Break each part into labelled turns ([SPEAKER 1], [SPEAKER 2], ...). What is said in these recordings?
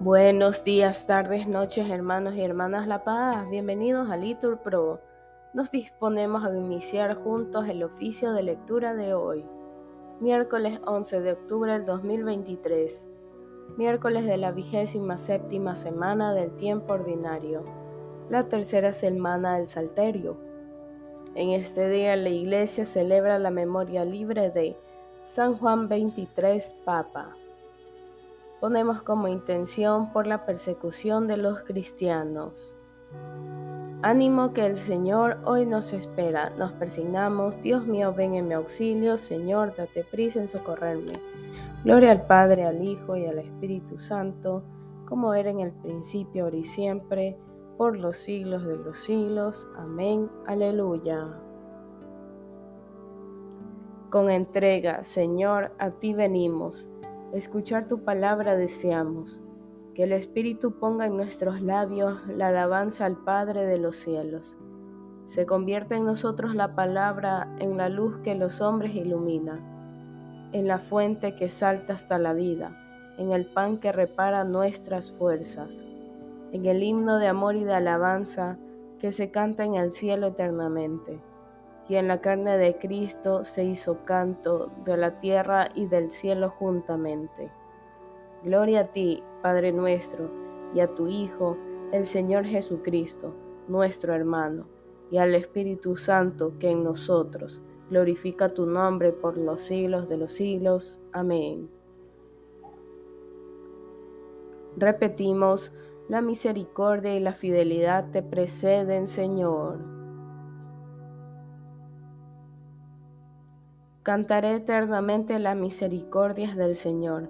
[SPEAKER 1] Buenos días, tardes, noches, hermanos y hermanas La Paz. Bienvenidos a Litur Pro. Nos disponemos a iniciar juntos el oficio de lectura de hoy, miércoles 11 de octubre del 2023, miércoles de la vigésima séptima semana del tiempo ordinario, la tercera semana del Salterio. En este día la Iglesia celebra la memoria libre de San Juan 23, Papa. Ponemos como intención por la persecución de los cristianos. Ánimo que el Señor hoy nos espera. Nos persignamos. Dios mío, ven en mi auxilio. Señor, date prisa en socorrerme. Gloria al Padre, al Hijo y al Espíritu Santo, como era en el principio, ahora y siempre, por los siglos de los siglos. Amén. Aleluya. Con entrega, Señor, a ti venimos. Escuchar tu palabra deseamos. Que el Espíritu ponga en nuestros labios la alabanza al Padre de los cielos. Se convierta en nosotros la palabra en la luz que los hombres ilumina, en la fuente que salta hasta la vida, en el pan que repara nuestras fuerzas, en el himno de amor y de alabanza que se canta en el cielo eternamente y en la carne de Cristo se hizo canto de la tierra y del cielo juntamente. Gloria a ti, Padre nuestro, y a tu Hijo, el Señor Jesucristo, nuestro hermano, y al Espíritu Santo que en nosotros glorifica tu nombre por los siglos de los siglos. Amén. Repetimos, la misericordia y la fidelidad te preceden, Señor. Cantaré eternamente las misericordias del Señor.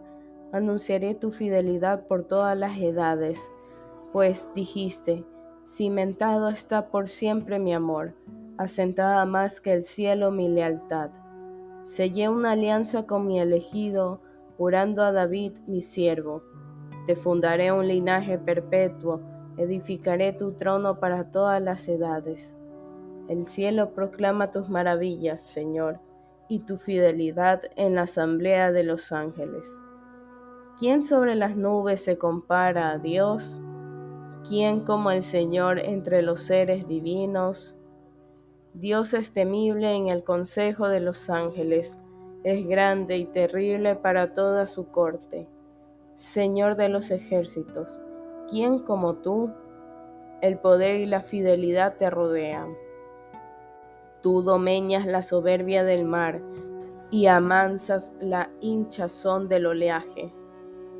[SPEAKER 1] Anunciaré tu fidelidad por todas las edades, pues dijiste, cimentado está por siempre mi amor, asentada más que el cielo mi lealtad. Sellé una alianza con mi elegido, jurando a David mi siervo. Te fundaré un linaje perpetuo, edificaré tu trono para todas las edades. El cielo proclama tus maravillas, Señor y tu fidelidad en la asamblea de los ángeles. ¿Quién sobre las nubes se compara a Dios? ¿Quién como el Señor entre los seres divinos? Dios es temible en el consejo de los ángeles, es grande y terrible para toda su corte. Señor de los ejércitos, ¿quién como tú? El poder y la fidelidad te rodean. Tú domeñas la soberbia del mar y amansas la hinchazón del oleaje.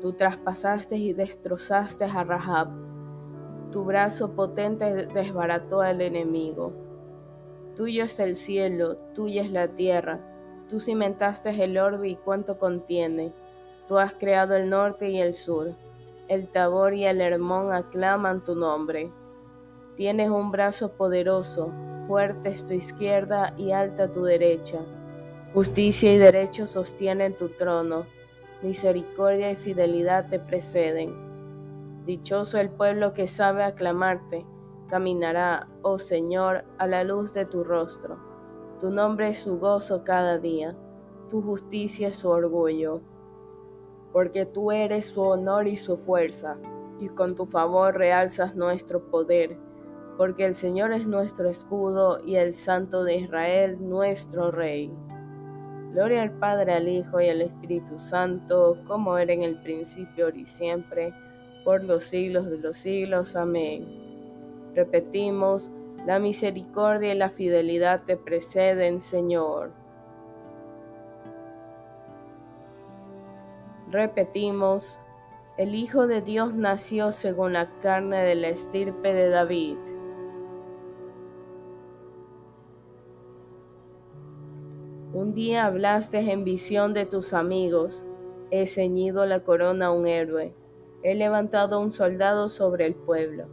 [SPEAKER 1] Tú traspasaste y destrozaste a Rahab. Tu brazo potente desbarató al enemigo. Tuyo es el cielo, tuya es la tierra. Tú cimentaste el orbe y cuánto contiene. Tú has creado el norte y el sur. El Tabor y el Hermón aclaman tu nombre. Tienes un brazo poderoso, fuerte es tu izquierda y alta tu derecha. Justicia y derecho sostienen tu trono, misericordia y fidelidad te preceden. Dichoso el pueblo que sabe aclamarte, caminará, oh Señor, a la luz de tu rostro. Tu nombre es su gozo cada día, tu justicia es su orgullo. Porque tú eres su honor y su fuerza, y con tu favor realzas nuestro poder porque el Señor es nuestro escudo y el Santo de Israel nuestro Rey. Gloria al Padre, al Hijo y al Espíritu Santo, como era en el principio, ahora y siempre, por los siglos de los siglos. Amén. Repetimos, la misericordia y la fidelidad te preceden, Señor. Repetimos, el Hijo de Dios nació según la carne de la estirpe de David. Un día hablaste en visión de tus amigos. He ceñido la corona a un héroe. He levantado un soldado sobre el pueblo.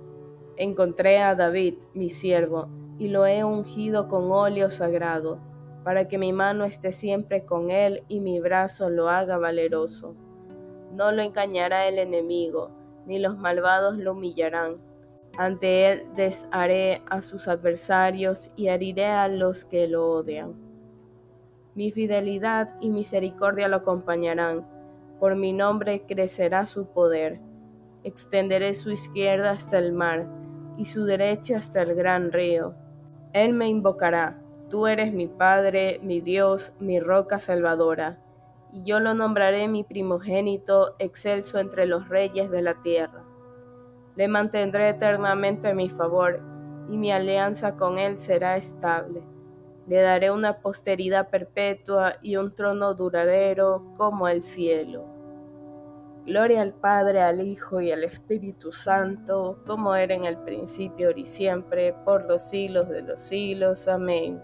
[SPEAKER 1] Encontré a David, mi siervo, y lo he ungido con óleo sagrado, para que mi mano esté siempre con él y mi brazo lo haga valeroso. No lo engañará el enemigo, ni los malvados lo humillarán. Ante él desharé a sus adversarios y heriré a los que lo odian. Mi fidelidad y misericordia lo acompañarán. Por mi nombre crecerá su poder. extenderé su izquierda hasta el mar y su derecha hasta el gran río. Él me invocará, tú eres mi Padre, mi Dios, mi roca salvadora, y yo lo nombraré mi primogénito, excelso entre los reyes de la tierra. Le mantendré eternamente mi favor, y mi alianza con él será estable. Le daré una posteridad perpetua y un trono duradero como el cielo. Gloria al Padre, al Hijo y al Espíritu Santo, como era en el principio, ahora y siempre, por los siglos de los siglos. Amén.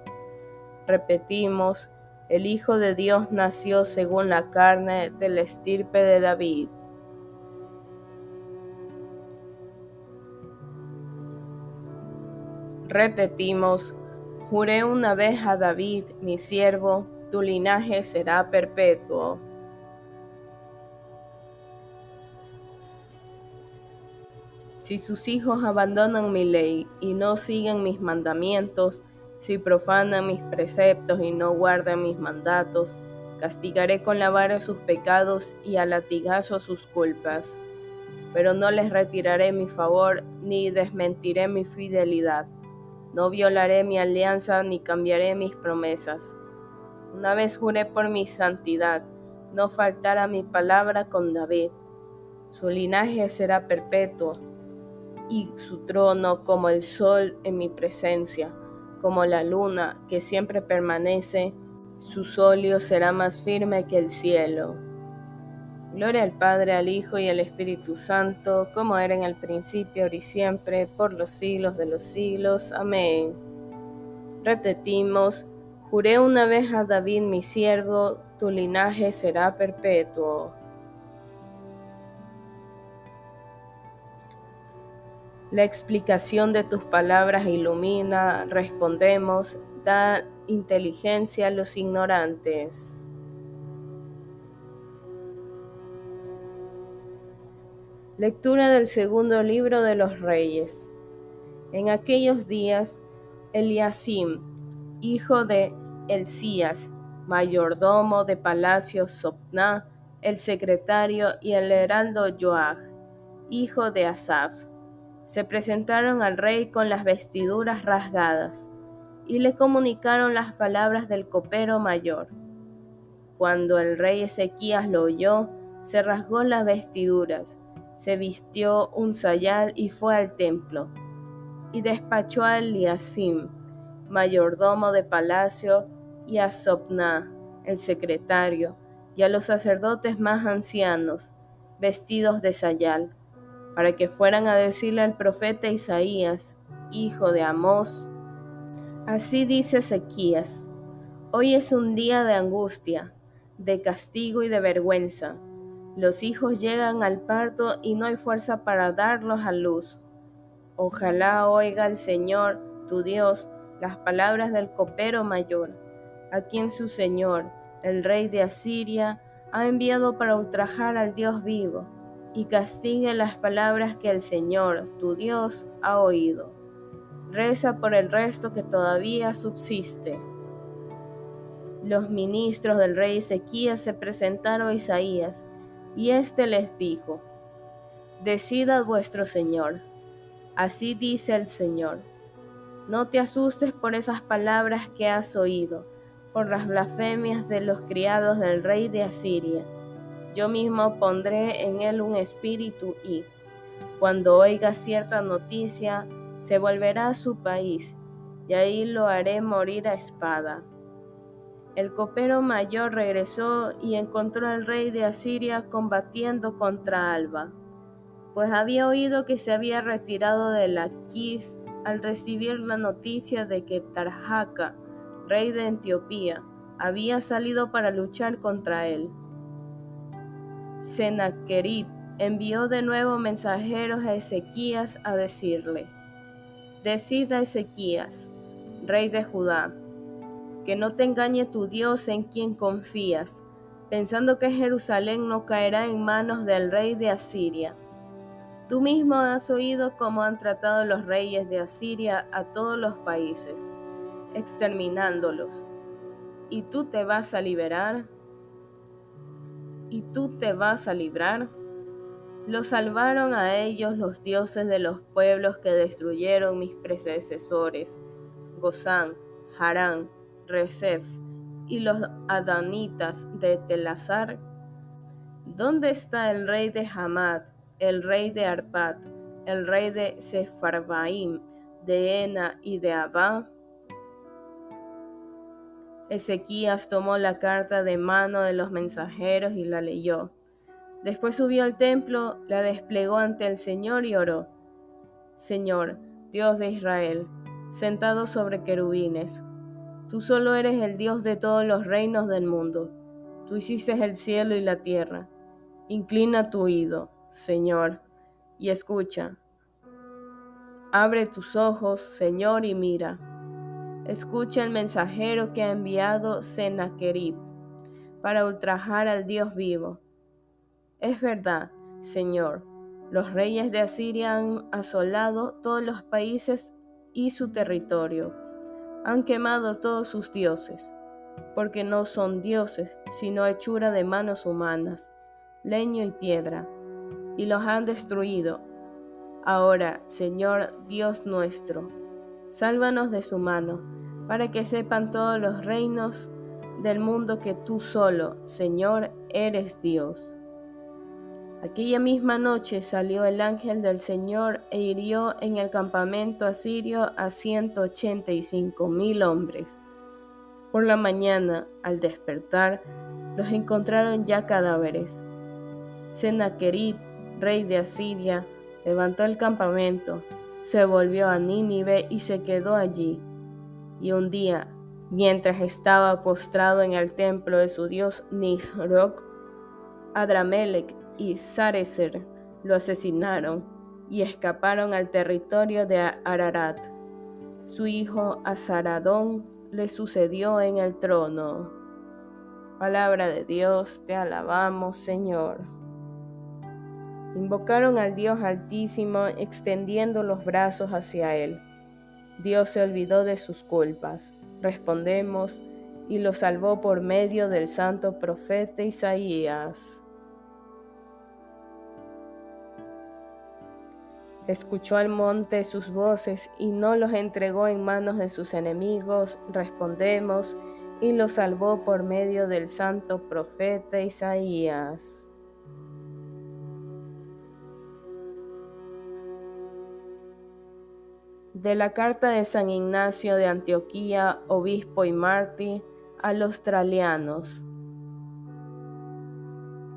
[SPEAKER 1] Repetimos, el Hijo de Dios nació según la carne de la estirpe de David. Repetimos, juré una vez a David, mi siervo, tu linaje será perpetuo. Si sus hijos abandonan mi ley y no siguen mis mandamientos, si profanan mis preceptos y no guardan mis mandatos, castigaré con la vara sus pecados y a latigazo sus culpas. Pero no les retiraré mi favor ni desmentiré mi fidelidad. No violaré mi alianza ni cambiaré mis promesas. Una vez juré por mi santidad, no faltará mi palabra con David. Su linaje será perpetuo y su trono como el sol en mi presencia, como la luna que siempre permanece, su solio será más firme que el cielo. Gloria al Padre, al Hijo y al Espíritu Santo, como era en el principio, ahora y siempre, por los siglos de los siglos. Amén. Repetimos, juré una vez a David mi siervo, tu linaje será perpetuo. La explicación de tus palabras ilumina, respondemos, da inteligencia a los ignorantes. Lectura del segundo libro de los Reyes. En aquellos días, Eliasim, hijo de Elías, mayordomo de palacio Sopná, el secretario y el heraldo Joach, hijo de Asaf, se presentaron al rey con las vestiduras rasgadas y le comunicaron las palabras del copero mayor. Cuando el rey Ezequías lo oyó, se rasgó las vestiduras, se vistió un sayal y fue al templo, y despachó a Eliasim, mayordomo de palacio, y a Sopná, el secretario, y a los sacerdotes más ancianos, vestidos de sayal para que fueran a decirle al profeta Isaías, hijo de Amós, Así dice Ezequías, hoy es un día de angustia, de castigo y de vergüenza. Los hijos llegan al parto y no hay fuerza para darlos a luz. Ojalá oiga el Señor, tu Dios, las palabras del copero mayor, a quien su Señor, el rey de Asiria, ha enviado para ultrajar al Dios vivo y castigue las palabras que el Señor, tu Dios, ha oído. Reza por el resto que todavía subsiste. Los ministros del rey Ezequías se presentaron a Isaías, y éste les dijo, Decida vuestro Señor, así dice el Señor, no te asustes por esas palabras que has oído, por las blasfemias de los criados del rey de Asiria yo mismo pondré en él un espíritu y, cuando oiga cierta noticia, se volverá a su país, y ahí lo haré morir a espada. El copero mayor regresó y encontró al rey de Asiria combatiendo contra Alba, pues había oído que se había retirado de la Quis al recibir la noticia de que Tarjaca, rey de Etiopía, había salido para luchar contra él. Sennacherib envió de nuevo mensajeros a Ezequías a decirle, Decida Ezequías, rey de Judá, que no te engañe tu Dios en quien confías, pensando que Jerusalén no caerá en manos del rey de Asiria. Tú mismo has oído cómo han tratado los reyes de Asiria a todos los países, exterminándolos. ¿Y tú te vas a liberar? y tú te vas a librar. Los salvaron a ellos los dioses de los pueblos que destruyeron mis predecesores, Gozán, Harán, Y los adanitas de Telazar. ¿Dónde está el rey de Hamad, el rey de Arpad, el rey de Sepharvaim, de Ena y de Abá? Ezequías tomó la carta de mano de los mensajeros y la leyó. Después subió al templo, la desplegó ante el Señor y oró. Señor, Dios de Israel, sentado sobre querubines, tú solo eres el Dios de todos los reinos del mundo. Tú hiciste el cielo y la tierra. Inclina tu oído, Señor, y escucha. Abre tus ojos, Señor, y mira. Escucha el mensajero que ha enviado Sennacherib para ultrajar al Dios vivo es verdad, Señor, los reyes de Asiria han asolado todos los países y su territorio. Han quemado todos sus dioses, porque no son dioses, sino hechura de manos humanas, leño y piedra, y los han destruido. Ahora, Señor Dios nuestro, sálvanos de su mano, para que sepan todos los reinos del mundo que tú solo, Señor, eres Dios. Aquella misma noche salió el ángel del Señor e hirió en el campamento asirio a ciento ochenta y cinco mil hombres. Por la mañana, al despertar, los encontraron ya cadáveres. Sennacherib, rey de Asiria, levantó el campamento, se volvió a Nínive y se quedó allí. Y un día, mientras estaba postrado en el templo de su dios Nisroch, Adramelech, y Sarecer lo asesinaron y escaparon al territorio de Ararat. Su hijo Azaradón le sucedió en el trono. Palabra de Dios, te alabamos, Señor. Invocaron al Dios Altísimo extendiendo los brazos hacia Él. Dios se olvidó de sus culpas. Respondemos y lo salvó por medio del santo profeta Isaías. Escuchó al monte sus voces y no los entregó en manos de sus enemigos, respondemos, y los salvó por medio del santo profeta Isaías. De la carta de San Ignacio de Antioquía, obispo y mártir, a los tralianos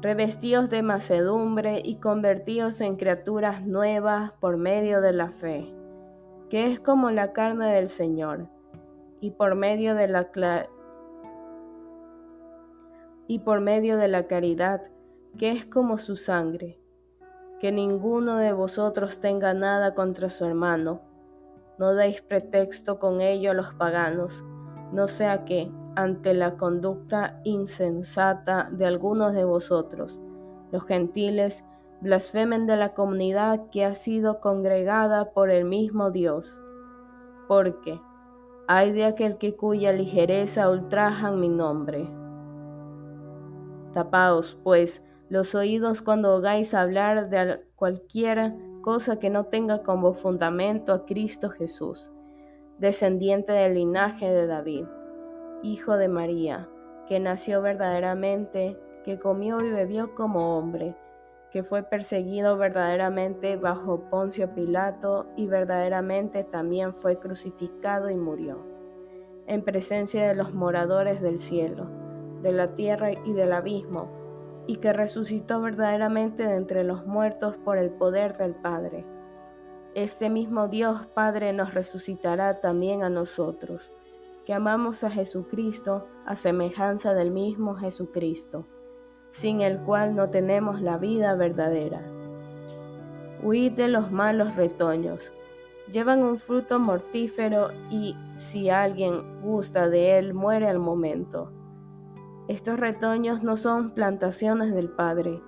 [SPEAKER 1] revestidos de macedumbre y convertidos en criaturas nuevas por medio de la fe, que es como la carne del Señor, y por medio de la y por medio de la caridad, que es como su sangre. Que ninguno de vosotros tenga nada contra su hermano. No deis pretexto con ello a los paganos, no sea que, ante la conducta insensata de algunos de vosotros. Los gentiles blasfemen de la comunidad que ha sido congregada por el mismo Dios. Porque hay de aquel que cuya ligereza ultrajan mi nombre. Tapaos, pues, los oídos cuando ogáis hablar de cualquier cosa que no tenga como fundamento a Cristo Jesús, descendiente del linaje de David Hijo de María, que nació verdaderamente, que comió y bebió como hombre, que fue perseguido verdaderamente bajo Poncio Pilato y verdaderamente también fue crucificado y murió, en presencia de los moradores del cielo, de la tierra y del abismo, y que resucitó verdaderamente de entre los muertos por el poder del Padre. Este mismo Dios Padre nos resucitará también a nosotros que amamos a Jesucristo a semejanza del mismo Jesucristo, sin el cual no tenemos la vida verdadera. Huid de los malos retoños. Llevan un fruto mortífero y si alguien gusta de él muere al momento. Estos retoños no son plantaciones del Padre.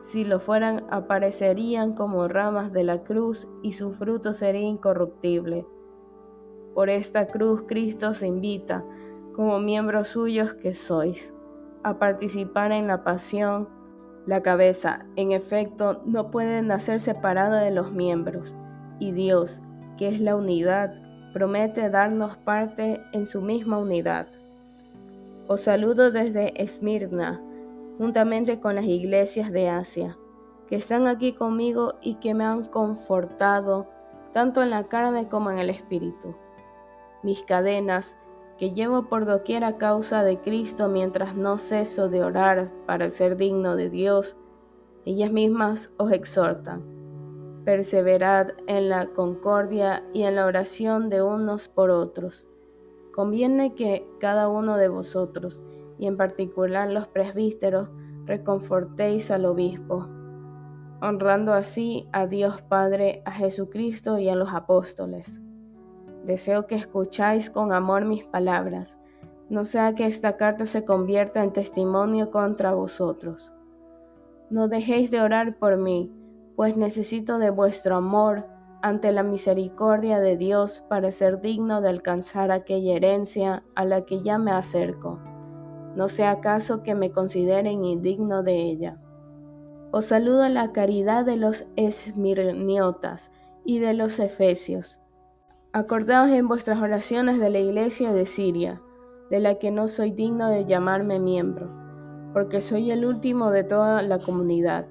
[SPEAKER 1] Si lo fueran, aparecerían como ramas de la cruz y su fruto sería incorruptible por esta cruz Cristo se invita, como miembros suyos que sois, a participar en la pasión, La cabeza, en efecto, no puede nacer separada de los miembros, y Dios, que es la unidad, promete darnos parte en su misma unidad. Os saludo desde Esmirna, juntamente con las iglesias de Asia, que están aquí conmigo y que me han confortado tanto en la carne como en el espíritu. Mis cadenas, que llevo por doquier a causa de Cristo mientras no ceso de orar para ser digno de Dios, ellas mismas os exhortan. Perseverad en la concordia y en la oración de unos por otros. Conviene que cada uno de vosotros, y en particular los presbíteros, reconfortéis al obispo, honrando así a Dios Padre, a Jesucristo y a los apóstoles Deseo que escucháis con amor mis palabras, no sea que esta carta se convierta en testimonio contra vosotros. No dejéis de orar por mí, pues necesito de vuestro amor ante la misericordia de Dios para ser digno de alcanzar aquella herencia a la que ya me acerco. No sea acaso que me consideren indigno de ella. Os saludo la caridad de los esmirniotas y de los efesios Acordaos en vuestras oraciones de la iglesia de Siria, de la que no soy digno de llamarme miembro, porque soy el último de toda la comunidad.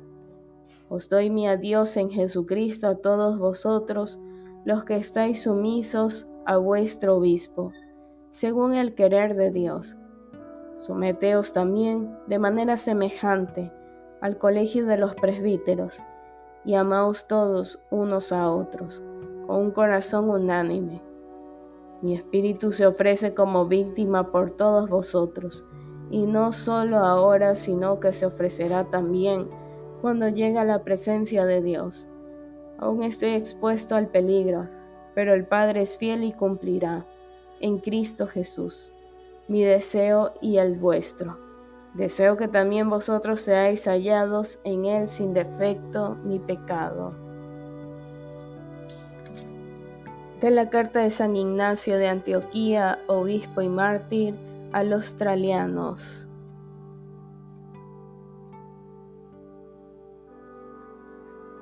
[SPEAKER 1] Os doy mi adiós en Jesucristo a todos vosotros, los que estáis sumisos a vuestro obispo, según el querer de Dios. Someteos también de manera semejante al colegio de los presbíteros, y amaos todos unos a otros con un corazón unánime. Mi espíritu se ofrece como víctima por todos vosotros, y no solo ahora, sino que se ofrecerá también cuando llegue a la presencia de Dios. Aún estoy expuesto al peligro, pero el Padre es fiel y cumplirá, en Cristo Jesús, mi deseo y el vuestro. Deseo que también vosotros seáis hallados en Él sin defecto ni pecado la carta de San Ignacio de Antioquía, obispo y mártir, a los tralianos.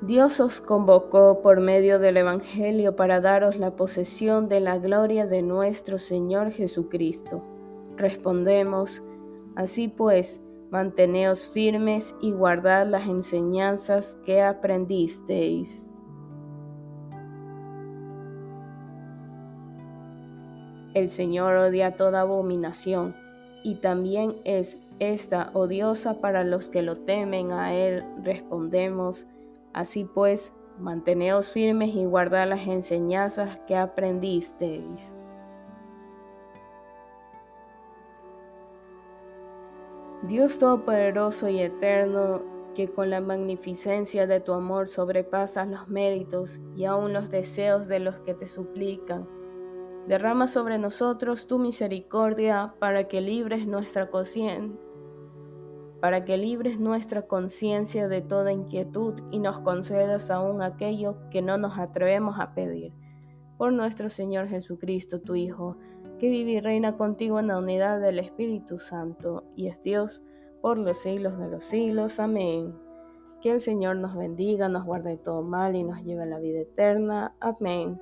[SPEAKER 1] Dios os convocó por medio del Evangelio para daros la posesión de la gloria de nuestro Señor Jesucristo. Respondemos, así pues, manteneos firmes y guardad las enseñanzas que aprendisteis El Señor odia toda abominación, y también es esta odiosa para los que lo temen a Él. Respondemos, así pues, manteneos firmes y guardad las enseñanzas que aprendisteis. Dios Todopoderoso y Eterno, que con la magnificencia de tu amor sobrepasas los méritos y aun los deseos de los que te suplican, Derrama sobre nosotros tu misericordia para que libres nuestra conciencia para que libres nuestra conciencia de toda inquietud y nos concedas aún aquello que no nos atrevemos a pedir. Por nuestro Señor Jesucristo, tu Hijo, que vive y reina contigo en la unidad del Espíritu Santo, y es Dios por los siglos de los siglos. Amén. Que el Señor nos bendiga, nos guarde de todo mal y nos lleve a la vida eterna. Amén.